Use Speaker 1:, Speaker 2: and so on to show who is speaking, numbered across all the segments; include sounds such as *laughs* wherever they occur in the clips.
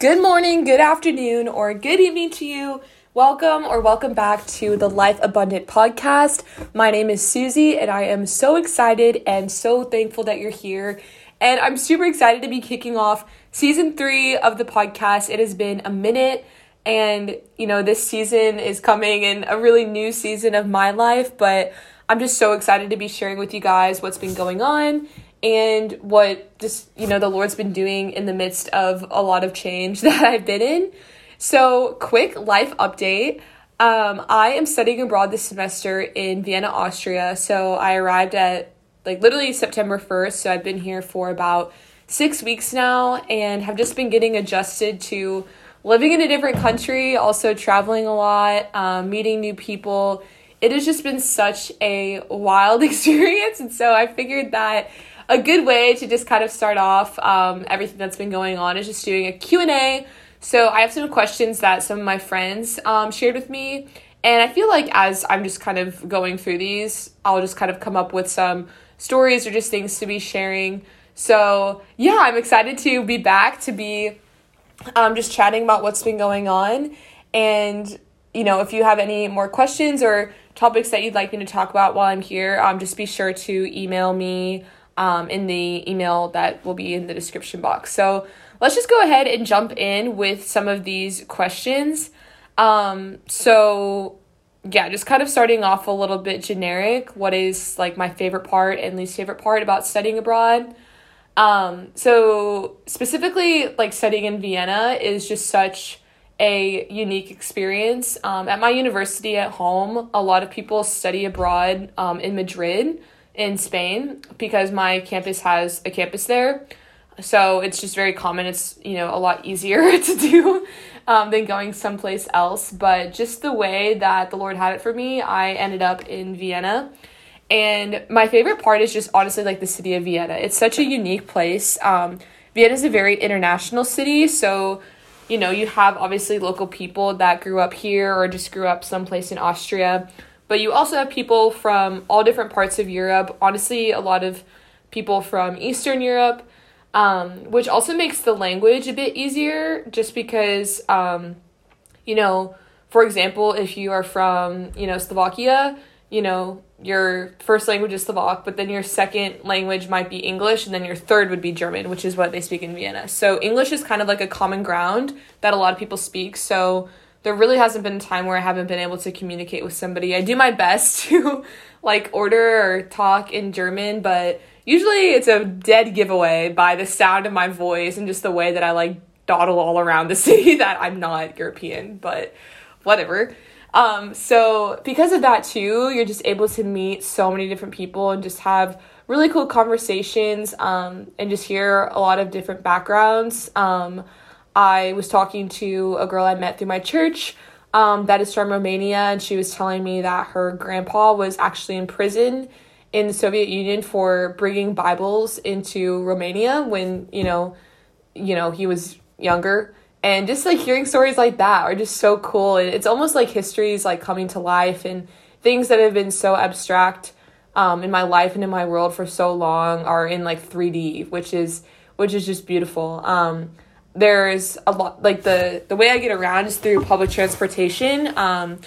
Speaker 1: Good morning, good afternoon, or good evening to you. Welcome or welcome back to the Life Abundant podcast. My name is Susie, and I am so excited and so thankful that you're here. And I'm super excited to be kicking off season three of the podcast. It has been a minute, and you know, this season is coming in a really new season of my life, but I'm just so excited to be sharing with you guys what's been going on and what just you know the lord's been doing in the midst of a lot of change *laughs* that i've been in. So quick life update. Um, i am studying abroad this semester in vienna austria. So i arrived at like literally september 1st so i've been here for about six weeks now and have just been getting adjusted to living in a different country also traveling a lot um, meeting new people. It has just been such a wild *laughs* experience. And so i figured that a good way to just kind of start off um, everything that's been going on is just doing a q&a so i have some questions that some of my friends um, shared with me. And i feel like as i'm just kind of going through these i'll just kind of come up with some stories or just things to be sharing. So yeah i'm excited to be back to be um, just chatting about what's been going on. And you know if you have any more questions or topics that you'd like me to talk about while i'm here um, just be sure to email me um, in the email that will be in the description box. So let's just go ahead and jump in with some of these questions. Um, so yeah, just kind of starting off a little bit generic. What is like my favorite part and least favorite part about studying abroad? Um, so specifically, like studying in Vienna is just such a unique experience. Um, at my university at home, a lot of people study abroad um, in Madrid in Spain because my campus has a campus there. So it's just very common. It's, you know, a lot easier *laughs* to do um, than going someplace else. But just the way that the Lord had it for me, I ended up in Vienna. And my favorite part is just honestly like the city of Vienna. It's such a unique place. Um, Vienna is a very international city. So, you know, you have obviously local people that grew up here or just grew up someplace in Austria but you also have people from all different parts of Europe. Honestly, a lot of people from Eastern Europe, um, which also makes the language a bit easier just because, um, you know, for example, if you are from, you know, Slovakia, you know, your first language is Slovak, but then your second language might be English, and then your third would be German, which is what they speak in Vienna. So English is kind of like a common ground that a lot of people speak. So there really hasn't been a time where I haven't been able to communicate with somebody. I do my best *laughs* to like order or talk in German, but usually it's a dead giveaway by the sound of my voice and just the way that I like dawdle all around the *laughs* city that I'm not European, but whatever. Um, so because of that too, you're just able to meet so many different people and just have really cool conversations um, and just hear a lot of different backgrounds. Um, I was talking to a girl I met through my church um, that is from Romania, and she was telling me that her grandpa was actually in prison in the Soviet Union for bringing Bibles into Romania when you know, you know he was younger, and just like hearing stories like that are just so cool. And it's almost like history is like coming to life, and things that have been so abstract um, in my life and in my world for so long are in like three D, which is which is just beautiful. Um, there's a lot like the the way I get around is through public transportation. Um,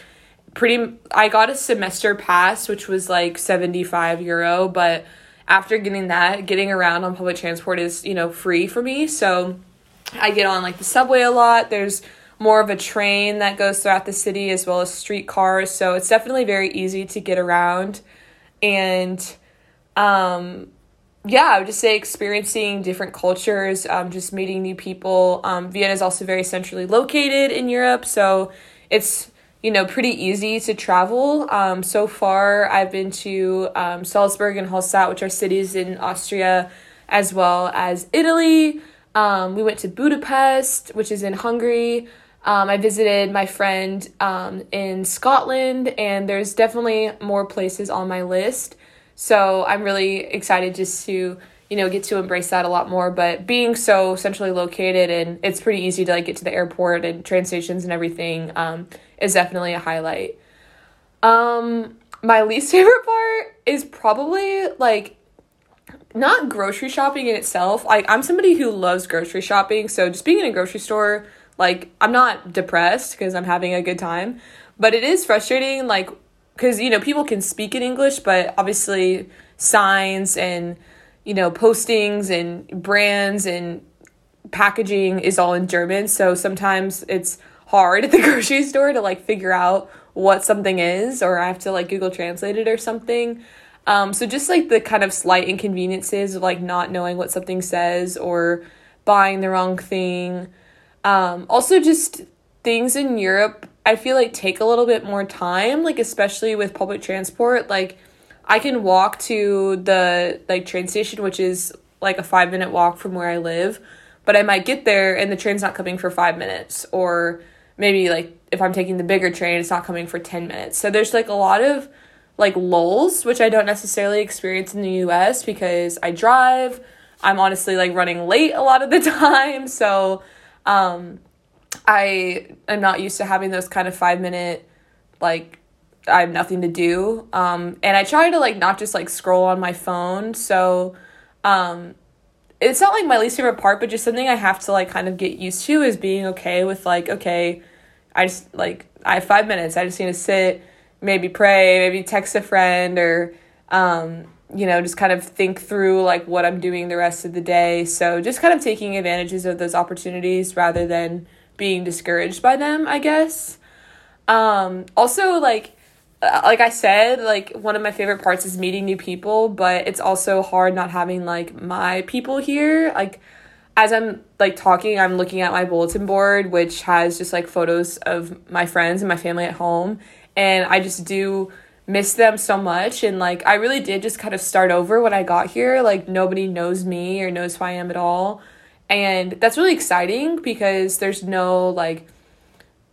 Speaker 1: pretty I got a semester pass which was like 75 euro, but after getting that, getting around on public transport is, you know, free for me. So I get on like the subway a lot. There's more of a train that goes throughout the city as well as streetcars. So it's definitely very easy to get around. And um yeah, I would just say experiencing different cultures, um, just meeting new people. Um, Vienna is also very centrally located in Europe, so it's you know pretty easy to travel. Um, so far, I've been to um, Salzburg and Hallstatt, which are cities in Austria, as well as Italy. Um, we went to Budapest, which is in Hungary. Um, I visited my friend in Scotland, and there's definitely more places on my list. So I'm really excited just to you know get to embrace that a lot more. But being so centrally located and it's pretty easy to like get to the airport and train stations and everything um, is definitely a highlight. Um, my least *laughs* favorite part is probably like not grocery shopping in itself. Like I'm somebody who loves grocery shopping, so just being in a grocery store, like I'm not depressed because I'm having a good time, but it is frustrating like cuz you know, people can speak in English, but obviously signs and you know, postings and brands and packaging is all in German, so sometimes it's hard at the *laughs* grocery store to like figure out what something is or I have to like Google translate it or something. Um, so just like the kind of slight inconveniences of like not knowing what something says or buying the wrong thing. Um, also just things in Europe I feel like take a little bit more time, like especially with public transport. Like I can walk to the like train station, which is like a five minute walk from where I live, but I might get there and the train's not coming for five minutes, or maybe like if I'm taking the bigger train, it's not coming for ten minutes. So there's like a lot of like lulls, which I don't necessarily experience in the US because I drive. I'm honestly like running late a lot of the *laughs* time. So um, I am not used to having those kind of five minute, like, I have nothing to do. Um, and I try to like not just like scroll on my phone. So um, it's not like my least favorite part, but just something I have to like kind of get used to is being okay with like, okay, I just like, I have five minutes. I just need to sit maybe pray, maybe text a friend or um, you know, just kind of think through like what I'm doing the rest of the day. So just kind of taking advantages of those opportunities rather than being discouraged by them, I guess. Um, also like uh, like I said, like one of my favorite parts is meeting new people, but it's also hard not having like my people here. Like as I'm like talking, I'm looking at my bulletin board which has just like photos of my friends and my family at home and I just do miss them so much and like I really did just kind of start over when I got here like nobody knows me or knows who I am at all and that's really exciting because there's no like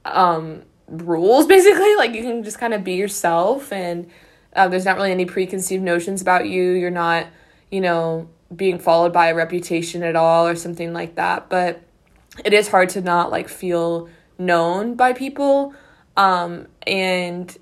Speaker 1: um rules *laughs* basically. Like you can just kind of be yourself and uh, there's not really any preconceived notions about you. You're not you know being followed by a reputation at all or something like that. But it is hard to not like feel known by people um, and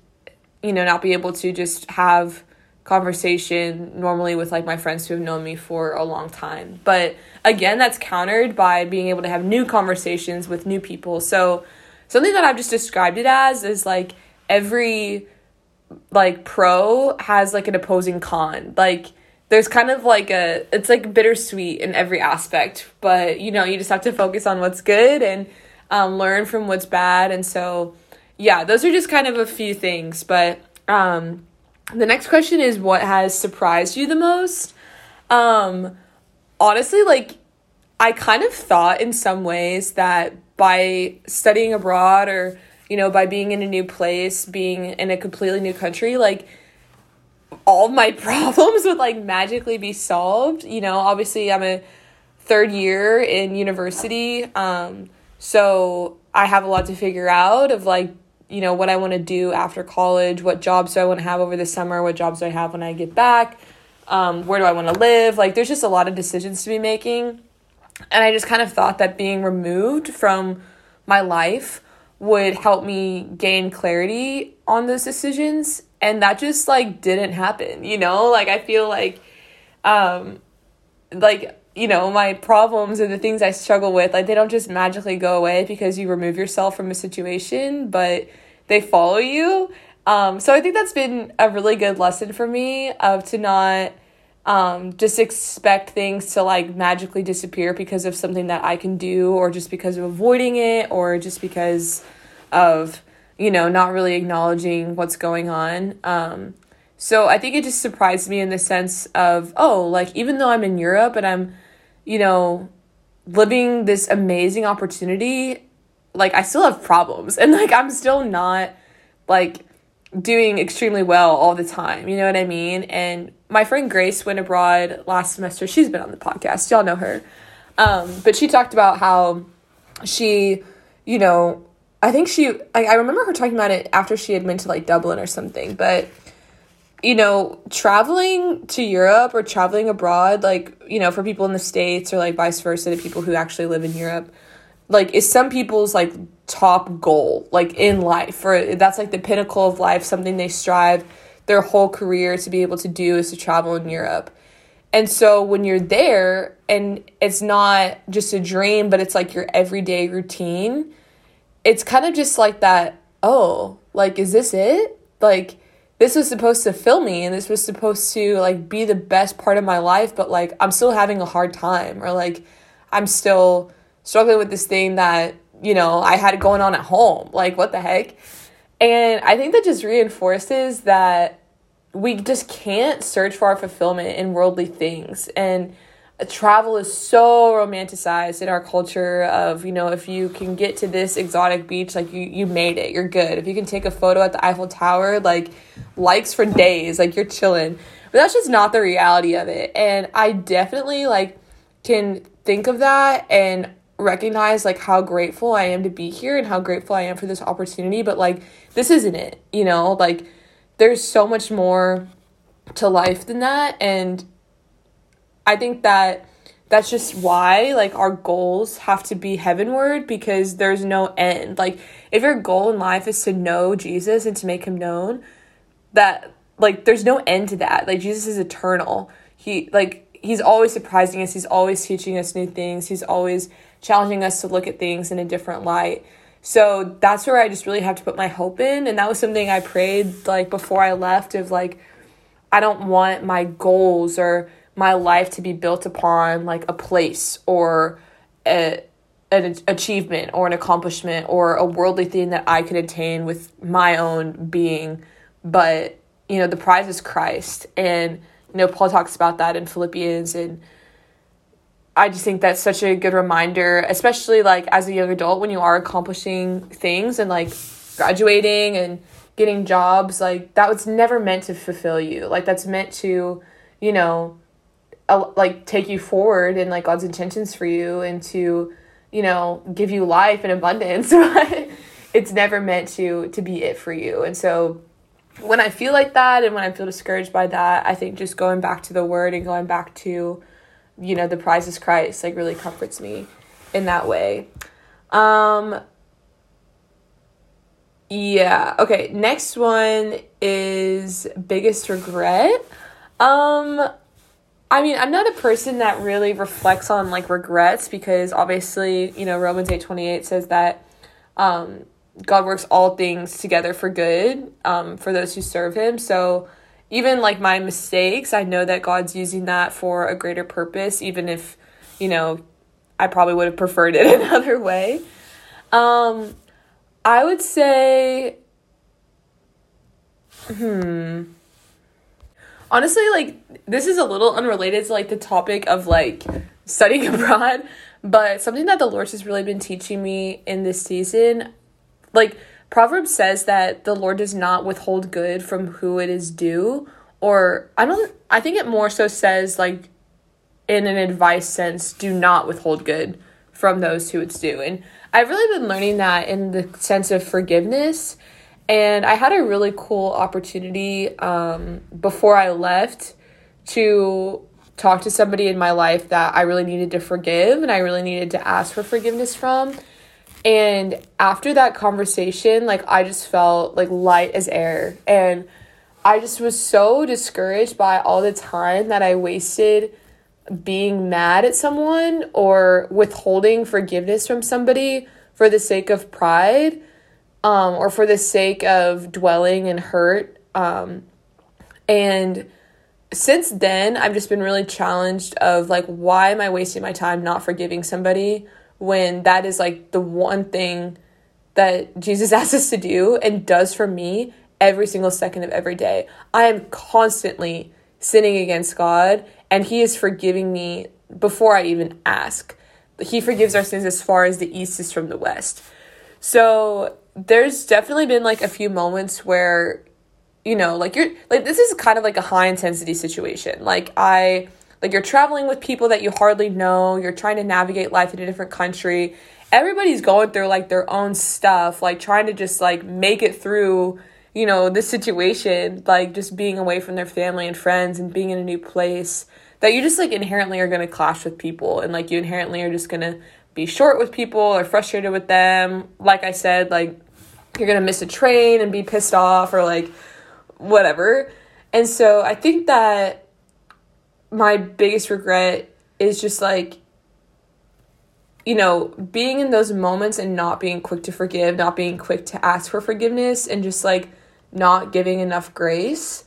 Speaker 1: you know not be able to just have conversation normally with like my friends who have known me for a long time. But again that's countered by being able to have new conversations with new people. So something that i've just described it as is like every like pro has like an opposing con. Like there's kind of like a it's like bittersweet in every aspect. But you know you just have to focus on what's good and um, learn from what's bad. And so yeah, those are just kind of a few things. But um, the next question is what has surprised you the most? Um, honestly, like, I kind of thought in some ways that by studying abroad or, you know, by being in a new place, being in a completely new country, like, all my *laughs* problems would like magically be solved. You know, obviously, I'm a third year in university. Um, so I have a lot to figure out of like you know, what I want to do after college, what jobs do I want to have over the summer, what jobs do I have when I get back, um, where do I want to live. Like, there's just a lot of decisions to be making. And I just kind of thought that being removed from my life would help me gain clarity on those decisions. And that just like didn't happen, you know? Like, I feel like, um, like, you know, my problems and the things I struggle with, like they don't just magically go away because you remove yourself from a situation, but they follow you. Um, so I think that's been a really good lesson for me of to not um, just expect things to like magically disappear because of something that I can do or just because of avoiding it or just because of, you know, not really acknowledging what's going on. Um, so I think it just surprised me in the sense of, oh, like even though I'm in Europe and I'm you know, living this amazing opportunity, like I still have problems *laughs* and like I'm still not like doing extremely well all the time. You know what I mean? And my friend Grace went abroad last semester. She's been on the podcast. Y'all know her. Um, but she talked about how she, you know, I think she I, I remember her talking about it after she had been to like Dublin or something, but you know, traveling to Europe or traveling abroad, like, you know, for people in the States or like vice versa to people who actually live in Europe, like, is some people's like top goal, like in life, or that's like the pinnacle of life, something they strive their whole career to be able to do is to travel in Europe. And so when you're there and it's not just a dream, but it's like your everyday routine, it's kind of just like that, oh, like, is this it? Like, this was supposed to fill me and this was supposed to like be the best part of my life, but like I'm still having a hard time or like I'm still struggling with this thing that, you know, I had going on at home. Like, what the heck? And I think that just reinforces that we just can't search for our fulfillment in worldly things. And travel is so romanticized in our culture of you know if you can get to this exotic beach like you you made it you're good. If you can take a photo at the eiffel tower like likes for days like you're chilling. But that's just not the reality of it. And i definitely like can think of that and recognize like how grateful i am to be here and how grateful i am for this opportunity. But like this isn't it you know? Like there's so much more to life than that. And i think that that's just why like our goals have to be heavenward because there's no end. Like if your goal in life is to know jesus and to make him known that like there's no end to that. Like jesus is eternal. He like he's always surprising us. He's always teaching us new things. He's always challenging us to look at things in a different light. So that's where I just really have to put my hope in. And that was something I prayed like before I left of like, I don't want my goals or my life to be built upon like a place or a, an achievement or an accomplishment or a worldly thing that I could attain with my own being. But, you know, the prize is Christ. And, you know, Paul talks about that in Philippians and I just think that's such a good reminder, especially like as a young adult when you are accomplishing things and like graduating and getting jobs, like that was never meant to fulfill you. Like that's meant to, you know, like take you forward and like God's intentions for you and to, you know, give you life and abundance. *laughs* But it's never meant to to be it for you. And so when I feel like that and when I feel discouraged by that, I think just going back to the word and going back to you know, the prize is Christ, like really comforts me in that way. Um yeah, okay, next one is biggest regret. Um I mean, I'm not a person that really reflects on like regrets because obviously, you know, Romans 8:28 says that um God works all things together for good um for those who serve him. So even like my mistakes, I know that God's using that for a greater purpose, even if, you know, I probably would have preferred it *laughs* another way. Um, I would say, hmm. Honestly, like, this is a little unrelated to like the topic of like studying *laughs* abroad, but something that the Lord has really been teaching me in this season, like, Proverbs says that the Lord does not withhold good from who it is due, or I don't, I think it more so says, like, in an advice sense, do not withhold good from those who it's due. And I've really been learning that in the sense of forgiveness. And I had a really cool opportunity um, before I left to talk to somebody in my life that I really needed to forgive and I really needed to ask for forgiveness from. And after that conversation, like I just felt like light as air. And I just was so discouraged by all the time that I wasted being mad at someone or withholding forgiveness from somebody for the sake of pride um, or for the sake of dwelling in hurt. Um, and since then, I've just been really challenged of like, why am I wasting my time not forgiving somebody? when that is like the one thing that Jesus *laughs* asks us to do and does for me every single second of every day. I am constantly sinning against God and He is forgiving me before I even ask. He forgives our sins as far as the east is from the west. So there's definitely been like a few moments where, you know, like you're like this is kind of like a high intensity situation. Like I like you're traveling with people that you hardly know, you're trying to navigate life in a different country. Everybody's going through like their own stuff, like trying to just like make it through, you know, this situation, like just being away from their family and friends and being in a new place that you just like inherently are going to clash with people and like you inherently are just going to be short with people or frustrated with them. Like I said, like you're going to miss a train and be pissed off or like whatever. And so I think that my biggest regret is just like you know, being in those moments and not being quick to forgive, not being quick to ask for forgiveness, and just like not giving enough grace.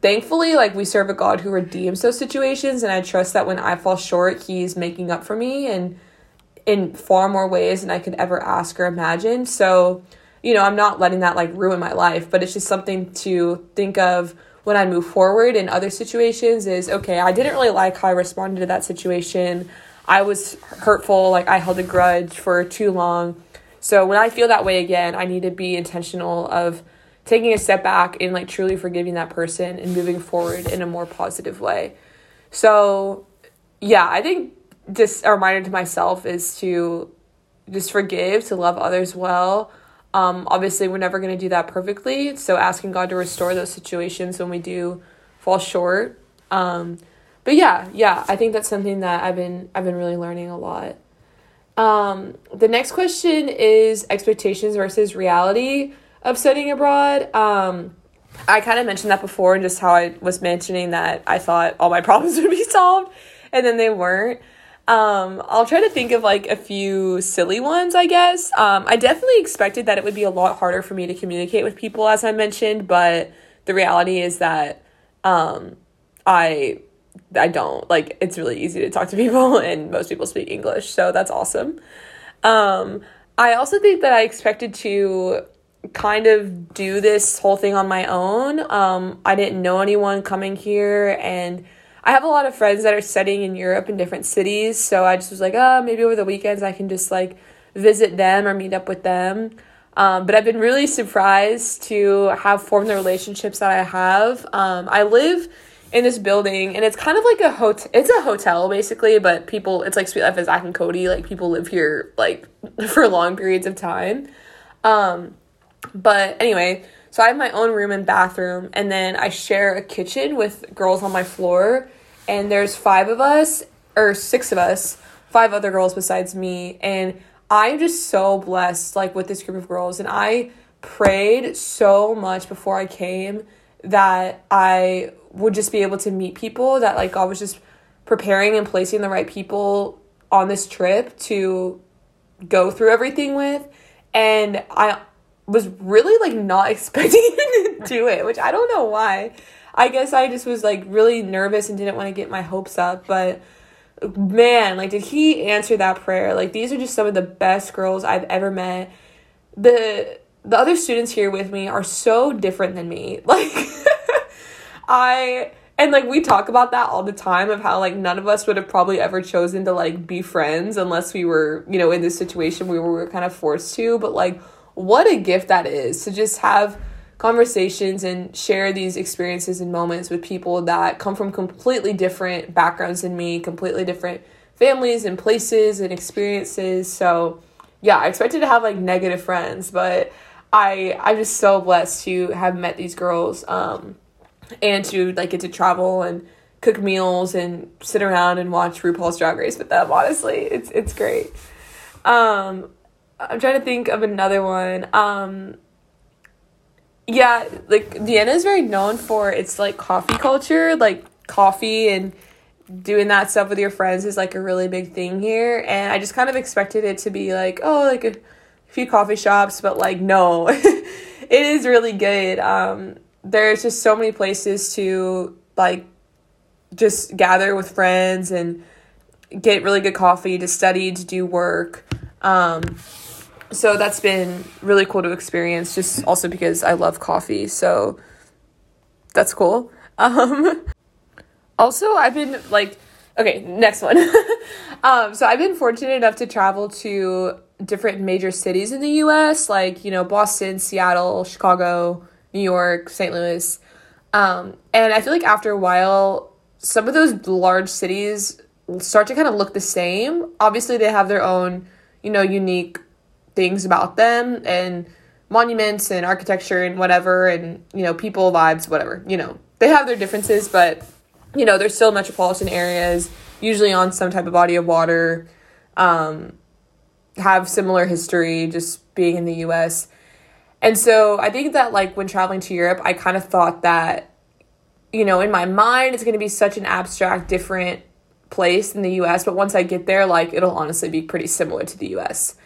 Speaker 1: Thankfully, like we serve a God who redeems those situations, and I trust that when I fall short, He's making up for me and in far more ways than I could ever ask or imagine. So, you know, I'm not letting that like ruin my life, but it's just something to think of when I move forward in other situations is okay, I didn't really like how I responded to that situation. I was hurtful, like I held a grudge for too long. So when I feel that way again, I need to be intentional of taking a step back and like truly forgiving that person and moving forward in a more positive way. So, yeah, I think just a reminder to myself is to just forgive, to love others well. Um, obviously, we're never going to do that perfectly. So, asking God to restore those situations when we do fall short. Um, but yeah, yeah, I think that's something that I've been I've been really learning a lot. Um, the next question is expectations versus reality of studying abroad. Um, I kind of mentioned that before, and just how I was mentioning that I thought all my *laughs* problems would be solved, and then they weren't. Um, I'll try to think of like a few silly ones, I guess. Um, I definitely expected that it would be a lot harder for me to communicate with people, as I mentioned, but the reality is that um, I I don't. Like it's really easy to talk to *laughs* people and most people speak English, so that's awesome. Um I also think that I expected to kind of do this whole thing on my own. Um I didn't know anyone coming here and I have a lot of friends that are studying in Europe in different cities, so I just was like, "Oh, maybe over the weekends I can just like visit them or meet up with them." Um, but I've been really surprised to have formed the relationships that I have. Um, I live in this building and it's kind of like a hotel it's a hotel basically but people it's like Suite Life of Zack and Cody like people live here like *laughs* for long periods of time um but anyway so I have my own room and bathroom and then I share a kitchen with girls on my floor and there's five of us or six of us five other girls besides me and I'm just so blessed like with this group of girls and I prayed so much before I came that I would just be able to meet people that like God was just preparing and placing the right people on this trip to go through everything with and I was really like not *laughs* expecting to do it, which I don't know why. I guess I just was like really nervous and didn't want to get my hopes up, but man, like did he answer that prayer? Like these are just some of the best girls I've ever met. The the other students here with me are so different than me. *laughs* Like I and like we talk about that all the time of how like none of us would have probably ever chosen to like be friends unless we were, you know, in this situation where we were kind of forced to, but like what a gift that is to just have conversations and share these experiences and moments with people that come from completely different backgrounds than me, completely different families and places and experiences. So, yeah, I expected to have like negative friends, but I I'm just so blessed to have met these girls um and to like get to travel and cook meals and sit around and watch RuPaul's Drag Race with them. Honestly, it's it's great. Um, I'm trying to think of another one. Um, yeah, like Vienna is very known for its like coffee culture, like coffee and doing that stuff with your friends is like a really big thing here. And I just kind of expected it to be like, oh, like a few coffee shops, but like no, *laughs* it is really good. Um, there's just so many places to like just gather with friends and get really good coffee to study to do work um, so that's been really cool to experience just also because i love coffee so that's cool *laughs* um, also i've been like okay next one *laughs* um, so i've been fortunate enough to travel to different major cities in the us like you know boston seattle chicago New York, St. Louis. Um, and I feel like after a while, some of those large cities start to kind of look the same. Obviously, they have their own, you know, unique things about them and monuments and architecture and whatever, and, you know, people, vibes, whatever. You know, they have their differences, but, you know, they're still metropolitan areas, usually on some type of body of water, um, have similar history, just being in the US. And so I think that like when traveling to Europe, I kind of thought that you know, in my mind, it's going to be such an abstract, different place in the US, but once I get there, like, it'll honestly be pretty similar to the US.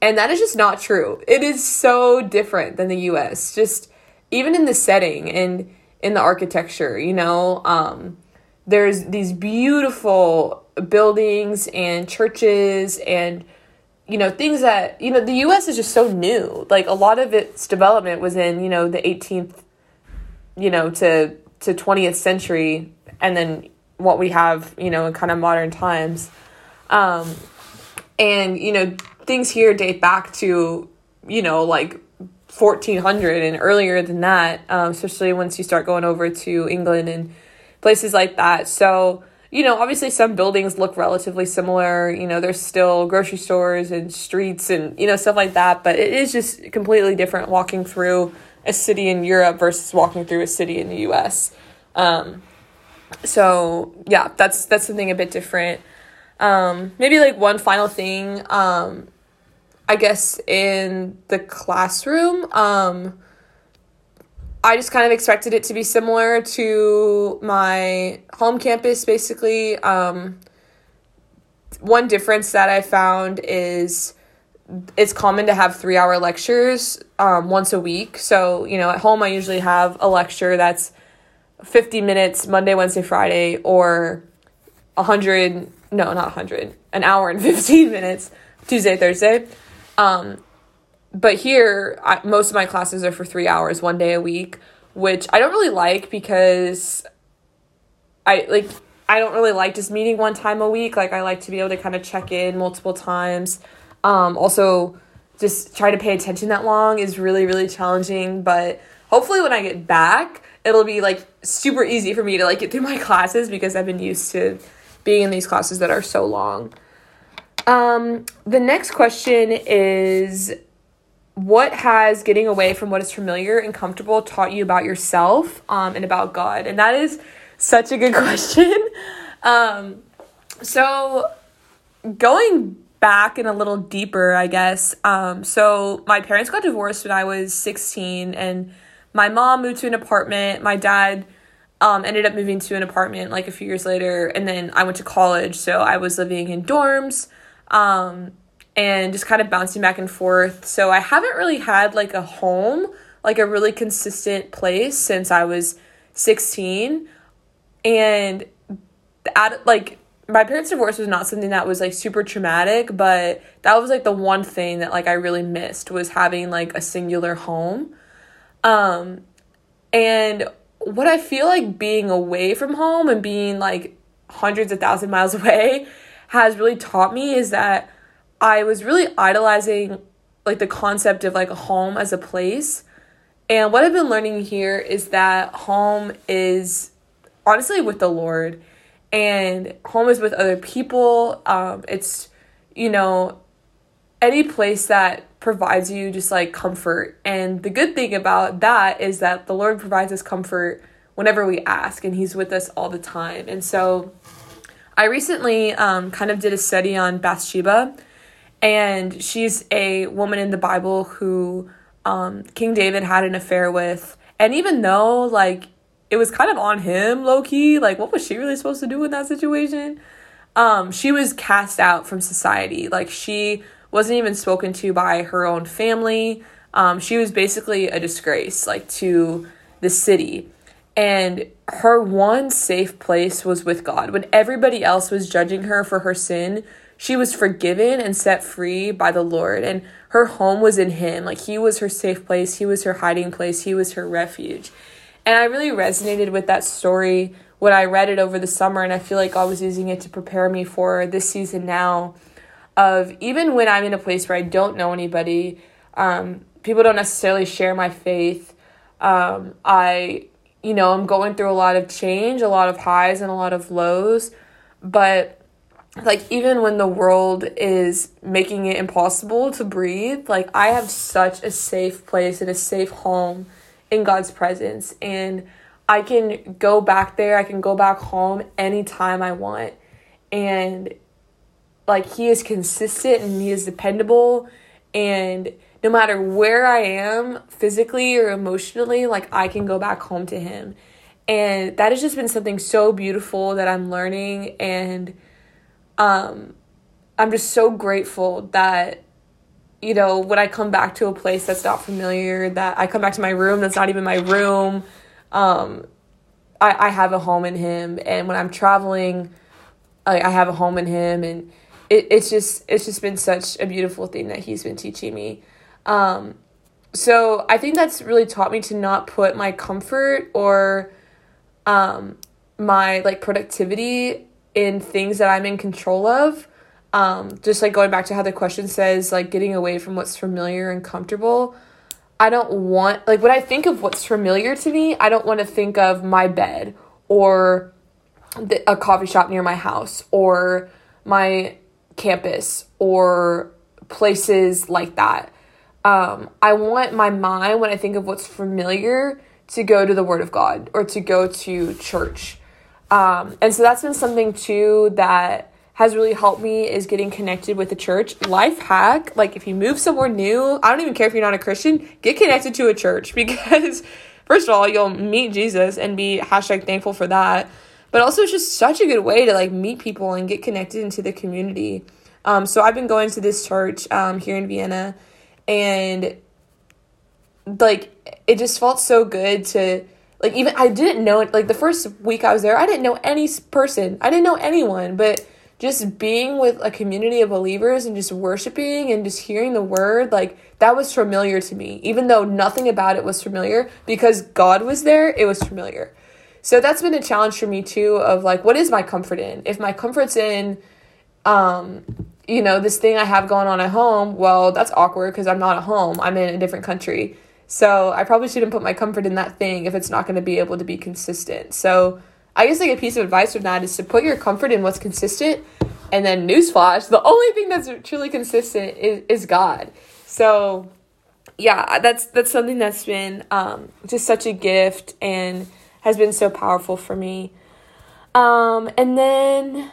Speaker 1: And that is just not true. It is so different than the US, just even in the setting and in the architecture, you know. Um, there's these beautiful buildings and churches and you know things that you know the US is just so new. Like a lot of its development was in, you know, the 18th you know to to 20th century and then what we have, you know, in kind of modern times. Um and you know things here date back to you know like 1400 and earlier than that, um, especially once you start going over to England and places like that. So, you know, obviously some buildings look relatively similar. You know, there's still grocery stores and streets and, you know, stuff like that, but it is just completely different walking through a city in Europe versus walking through a city in the US. Um, so yeah, that's that's something a bit different. Um, maybe like one final thing. Um, I guess in the classroom, um, I just kind of expected it to be similar to my home campus, basically. Um, one difference that I found is it's common to have three hour lectures um, once a week. So, you know, at home, I usually have a lecture that's 50 minutes Monday, Wednesday, Friday, or 100, no, not 100, an hour and *laughs* 15 minutes Tuesday, Thursday. Um, but here, I, most of my classes are for three hours, one day a week, which I don't really like because I like I don't really like just meeting one time a week. Like I like to be able to kind of check in multiple times. Um, also, just try to pay attention that long is really really challenging. But hopefully, when I get back, it'll be like super easy for me to like get through my *laughs* classes because I've been used to being in these classes that are so long. Um, the next question is what has getting away from what is familiar and comfortable taught you about yourself um, and about God? And that is such a good *laughs* question. um, so, going back and a little deeper, I guess. Um, so, my parents got divorced when I was 16, and my mom moved to an apartment. My dad um, ended up moving to an apartment like a few years later, and then I went to college, so I was living in dorms um, and just kind of bouncing back and forth. So I haven't really had like a home, like a really consistent place since I was 16. And at like my parents' divorce was not something that was like super traumatic, but that was like the one thing that like I really missed was having like a singular home. Um and what I feel like being away from home and being like hundreds of thousand miles *laughs* away has really taught me is that I was really idolizing like the concept of like a home as a place. And what I've been learning here is that home is honestly with the Lord and home is with other people. Um, it's, you know, any place that provides you just like comfort. And the good thing about that is that the Lord provides us comfort whenever we ask, and He's with us all the time. And so, I recently um, kind of did a study on Bathsheba, and she's a woman in the Bible who um, King David had an affair with. And even though, like, it was kind of on him, low key, like, what was she really supposed to do in that situation? Um, she was cast out from society. Like, she wasn't even spoken to by her own family. Um, she was basically a disgrace, like, to the city. And her one safe place was with God. When everybody else was judging her for her sin, she was forgiven and set free by the Lord. And her home was in Him. Like He was her safe place, He was her hiding place, He was her refuge. And I really resonated with that story when I read it over the summer. And I feel like God was using it to prepare me for this season now. Of even when I'm in a place where I don't know anybody, um, people don't necessarily share my faith. Um, I you know, I'm going through a lot of change, a lot of highs and a lot of lows, but like even when the world is making it impossible to breathe, like I have such a safe place and a safe home in God's presence. And I can go back there, I can go back home anytime I want. And like he is consistent and he is dependable. And no matter where I am physically or emotionally, like I can go back home to him. And that has just been something so beautiful that I'm learning and um I'm just so grateful that you know, when I come back to a place that's not familiar, that I come back to my room that's not even my room, um, I, I have a home in him. And when I'm traveling, I, I have a home in him. And it, it's just it's just been such a beautiful thing that he's been teaching me. Um, so I think that's really taught me to not put my comfort or um, my like productivity in things that I'm in control of um, just like going back to how the question says, like getting away from what's familiar and comfortable. I don't want, like, when I think of what's familiar to me, I don't want to think of my bed or the, a coffee shop near my house or my campus or places like that. Um, I want my mind, when I think of what's familiar, to go to the Word of God or to go to church. Um, and so that's been something too that has really helped me is getting connected with the church. Life hack, like if you move somewhere new, I don't even care if you're not a Christian, get connected to a church *laughs* because first of all, you'll meet Jesus and be hashtag thankful for that. But also it's just such a good way to like meet people and get connected into the community. Um, so I've been going to this church um, here in Vienna and like it just felt so good to like even I didn't know it like the first week I was there I didn't know any person I didn't know anyone but just being with a community of believers and just worshiping and just hearing the word, like that was familiar to me. Even though nothing about it was familiar, because God was there, it was familiar. So that's been a challenge for me too of like what is my comfort in? If my comfort's in um you know, this thing I have going on at home, well, that's awkward because I'm not at home. I'm in a different country. So I probably shouldn't put my comfort in that thing if it's not going to be able to be consistent. So I guess like a piece of advice from that is to put your comfort in what's consistent. And then newsflash, the only thing that's truly consistent is, is God. So yeah, that's that's something that's been um, just such a gift and has been so powerful for me. Um, and then,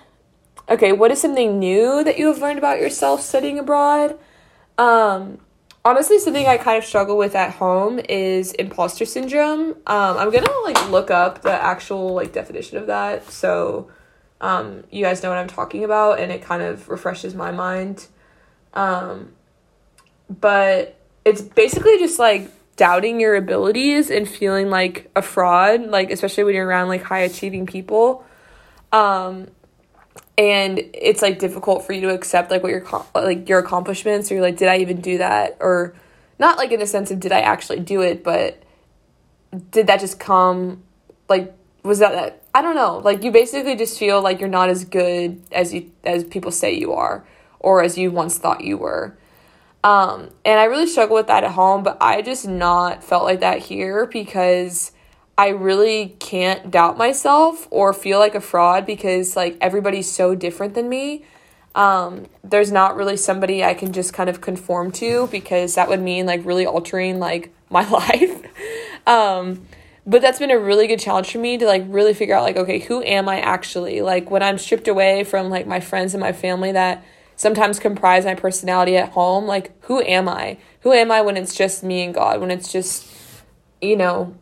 Speaker 1: okay, what is something new that you have learned about yourself studying abroad? Um, honestly something i kind of struggle with at home is imposter syndrome. Um, i'm gonna like look up the actual like definition of that. So um, you guys know what i'm talking about and it kind of refreshes my mind. Um, but it's basically just like doubting your abilities and feeling like a fraud like especially when you're around like high achieving people. Um, and it's like difficult for you to accept like what your like your accomplishments or you're like did i even do that? Or not like in the sense of did i actually do it but did that just come like was that that i don't know. Like you basically just feel like you're not as good as you as people say you are or as you once thought you were. Um and i really struggle with that at home but i just not felt like that here because I really can't doubt myself or feel like a fraud because like everybody's so different than me. Um, there's not really somebody I can just kind of conform to because that would mean like really altering like *laughs* my life. um, but that's been a really good challenge for me to like really figure out like okay, who am I actually? Like when I'm stripped away from like my friends and my family that sometimes comprise my personality at home, like who am I? Who am I when it's just me and God? When it's just you know,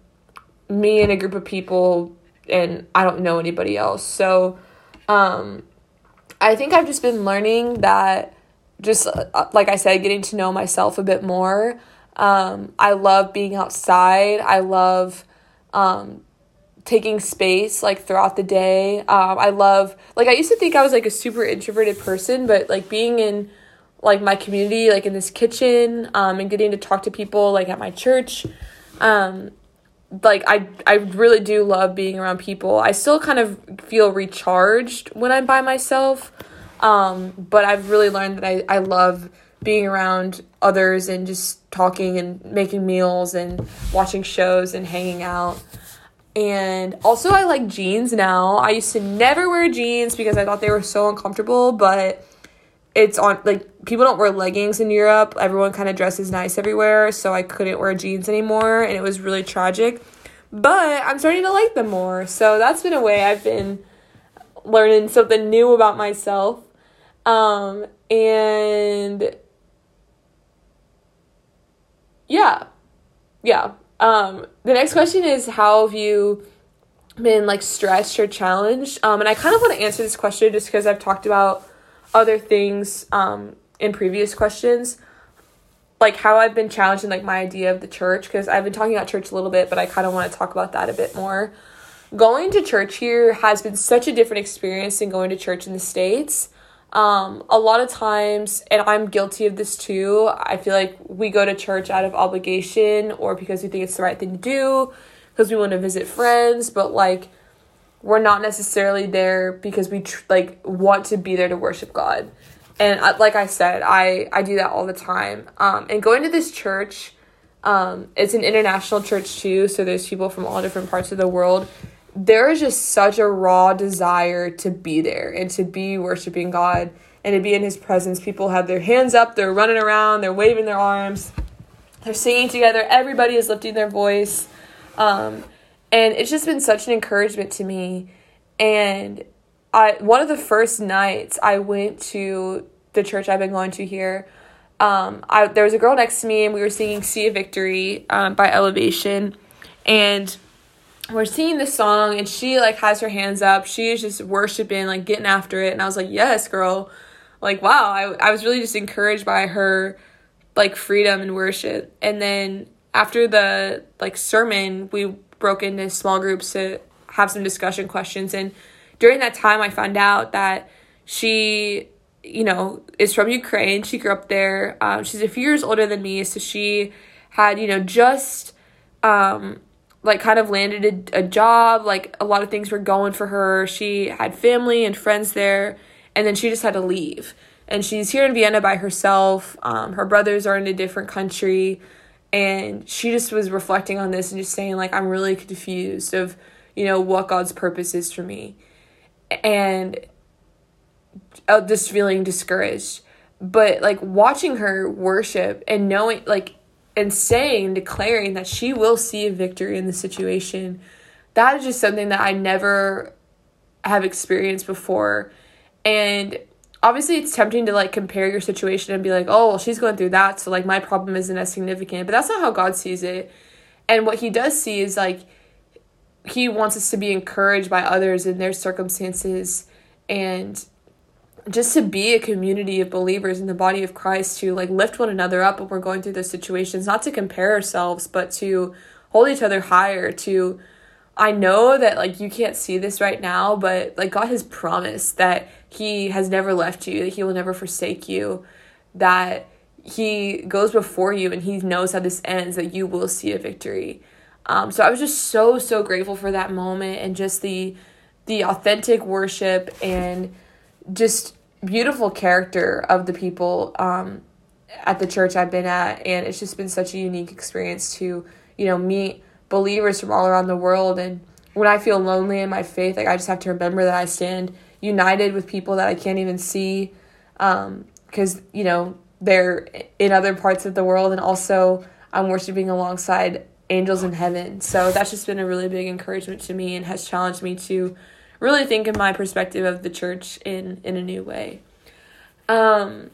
Speaker 1: me and a group of people and I don't know anybody else. So um I think I've just been learning that just uh, like I said getting to know myself a bit more. Um I love being outside. I love um taking space like throughout the day. Um I love like I used to think I was like a super introverted person, but like being in like my community like in this kitchen um and getting to talk to people like at my church um like I I really do love being around people. I still kind of feel recharged when I'm by myself. Um, but I've really learned that I, I love being around others and just talking and making meals and watching shows and hanging out. And also I like jeans now. I used to never wear jeans because I thought they were so uncomfortable, but it's on like people don't wear leggings in Europe. Everyone kind of dresses nice everywhere, so I couldn't wear jeans anymore and it was really tragic. But I'm starting to like them more. So that's been a way I've been learning something new about myself. Um and yeah. Yeah. Um the next question is how have you been like stressed or challenged? Um, and I kind of want to answer this question just because I've talked about other things um, in previous questions, like how I've been challenged in like my idea of the church. Because I've been talking about church a little bit, but I kind of want to talk about that a bit more. Going to church here has been such a different experience than going to church in the states. Um, a lot of times, and I'm guilty of this too, I feel like we go to church out of obligation or because we think it's the right thing to do, because we want to visit friends, but like we're not necessarily there because we tr- like want to be there to worship God. And I, like I said, I I do that all the time. Um, and going to this church, um, it's an international church too, so there's people from all different parts of the world there is just such a raw desire to be there and to be worshiping God and to be in his presence. People have their hands up, they're running around, they're waving their arms, they're singing together, everybody is lifting their voice. Um, and it's just been such an encouragement to me. And I one of the first nights I went to the church I've been going to here. Um, I there was a girl next to me and we were singing "See a Victory" um, by Elevation, and we're singing this song and she like has her hands up. She is just worshiping like getting after it. And i was like yes girl. Like wow. I, I was really just encouraged by her like freedom and worship. And then after the like sermon we broke into small groups to have some discussion questions. And during that time i found out that she you know is from ukraine. She grew up there. Um, she's a few years older than me so she had you know just um like kind of landed a, a job. Like a lot of things were going for her. She had family and friends there and then she just had to leave. And she's here in vienna by herself. Um, her brothers are in a different country and she just was reflecting on this and just saying like i'm really confused of you know what god's purpose is for me and uh, just feeling discouraged but like watching her worship and knowing like and saying, declaring that she will see a victory in the situation, that is just something that I never have experienced before. And obviously, it's tempting to like compare your situation and be like, oh, well, she's going through that. So, like, my problem isn't as significant. But that's not how God sees it. And what He does see is like, He wants us to be encouraged by others in their circumstances and just to be a community of believers in the body of Christ to like lift one another up when we're going through those situations, not to compare ourselves, but to hold each other higher, to I know that like you can't see this right now, but like God has promised that he has never left you, that he will never forsake you, that he goes before you and he knows how this ends, that you will see a victory. Um, so I was just so so grateful for that moment and just the the authentic worship and just beautiful character of the people um, at the church I've been at, and it's just been such a unique experience to you know meet believers from all around the world. And when I feel lonely in my faith, like I just have to remember that I stand united with people that I can't even see, because um, you know they're in other parts of the world, and also I'm worshiping alongside angels in heaven. So that's just been a really big encouragement to me and has challenged me to really think in my perspective of the church in in a new way. Um,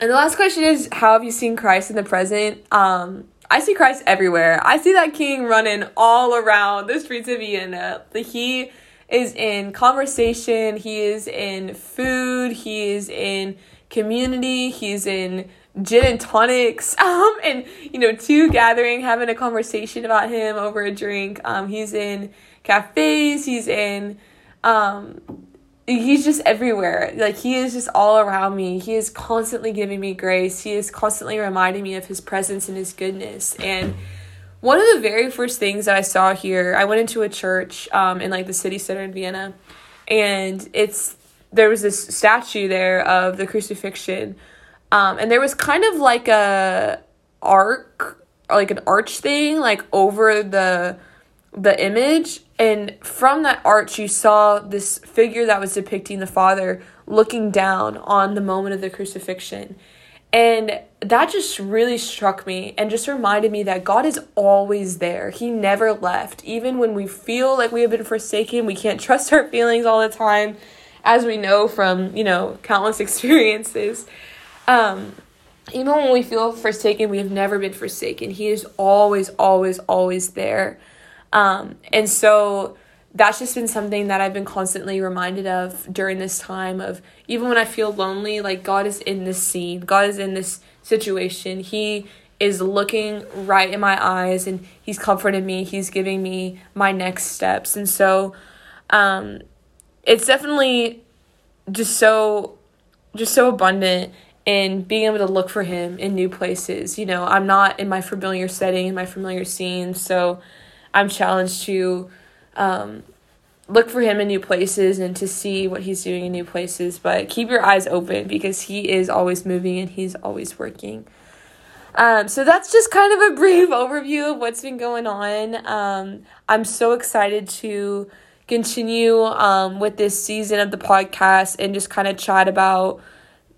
Speaker 1: and the last question is, how have you seen Christ in the present? Um, I see Christ everywhere. I see that King running all around the streets of Vienna. He is in conversation. He is in food. He is in community. He's in gin and tonics. *laughs* Um, and you know, two gathering, having a conversation about him over a drink. Um, he's in cafes. He's in um he's just everywhere. Like he is just all around me. He is constantly giving me grace. He is constantly reminding me of his presence and his goodness. And one of the very first things that i saw here i went into a church um, in like the city center in vienna. And it's there was this statue there of the crucifixion. Um, and there was kind of like a arc like an arch thing like over the the image and from that arch you saw this figure that was depicting the father looking down on the moment of the crucifixion and that just really struck me and just reminded me that God is always there. He never left. Even when we feel like we have been forsaken, we can't trust our feelings all the time, as we know from, you know, countless *laughs* experiences. Um, even when we feel forsaken, we have never been forsaken. He is always, always, always there. Um, and so that's just been something that I've been constantly reminded of during this time of even when I feel lonely, like God is in this scene, God is in this situation. He is looking right in my eyes and he's comforted me, he's giving me my next steps. And so um it's definitely just so just so abundant in being able to look for him in new places. You know, I'm not in my familiar setting, in my familiar scene, so I'm challenged to um, look for him in new places and to see what he's doing in new places. But keep your eyes open because he is always moving and he's always working. Um, so that's just kind of a *laughs* brief overview of what's been going on. Um, I'm so excited to continue um, with this season of the podcast and just kind of chat about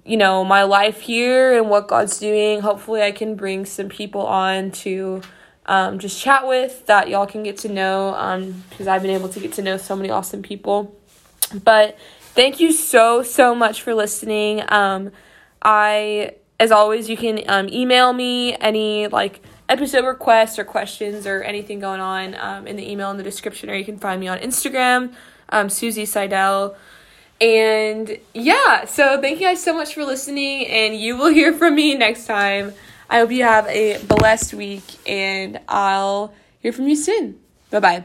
Speaker 1: you know my life here and what god's doing hopefully i can bring some people on to um, just chat with that y'all can get to know because um, I've been able to get to know so many awesome people. But thank you so, so much for listening. Um, I, as always, you can um, email me any like episode requests or questions or anything going on um, in the email in the description, or you can find me on Instagram, um, Susie Seidel. And yeah, so thank you guys so much for listening, and you will hear from me next time. I hope you have a blessed week and I'll hear from you soon. Bye bye.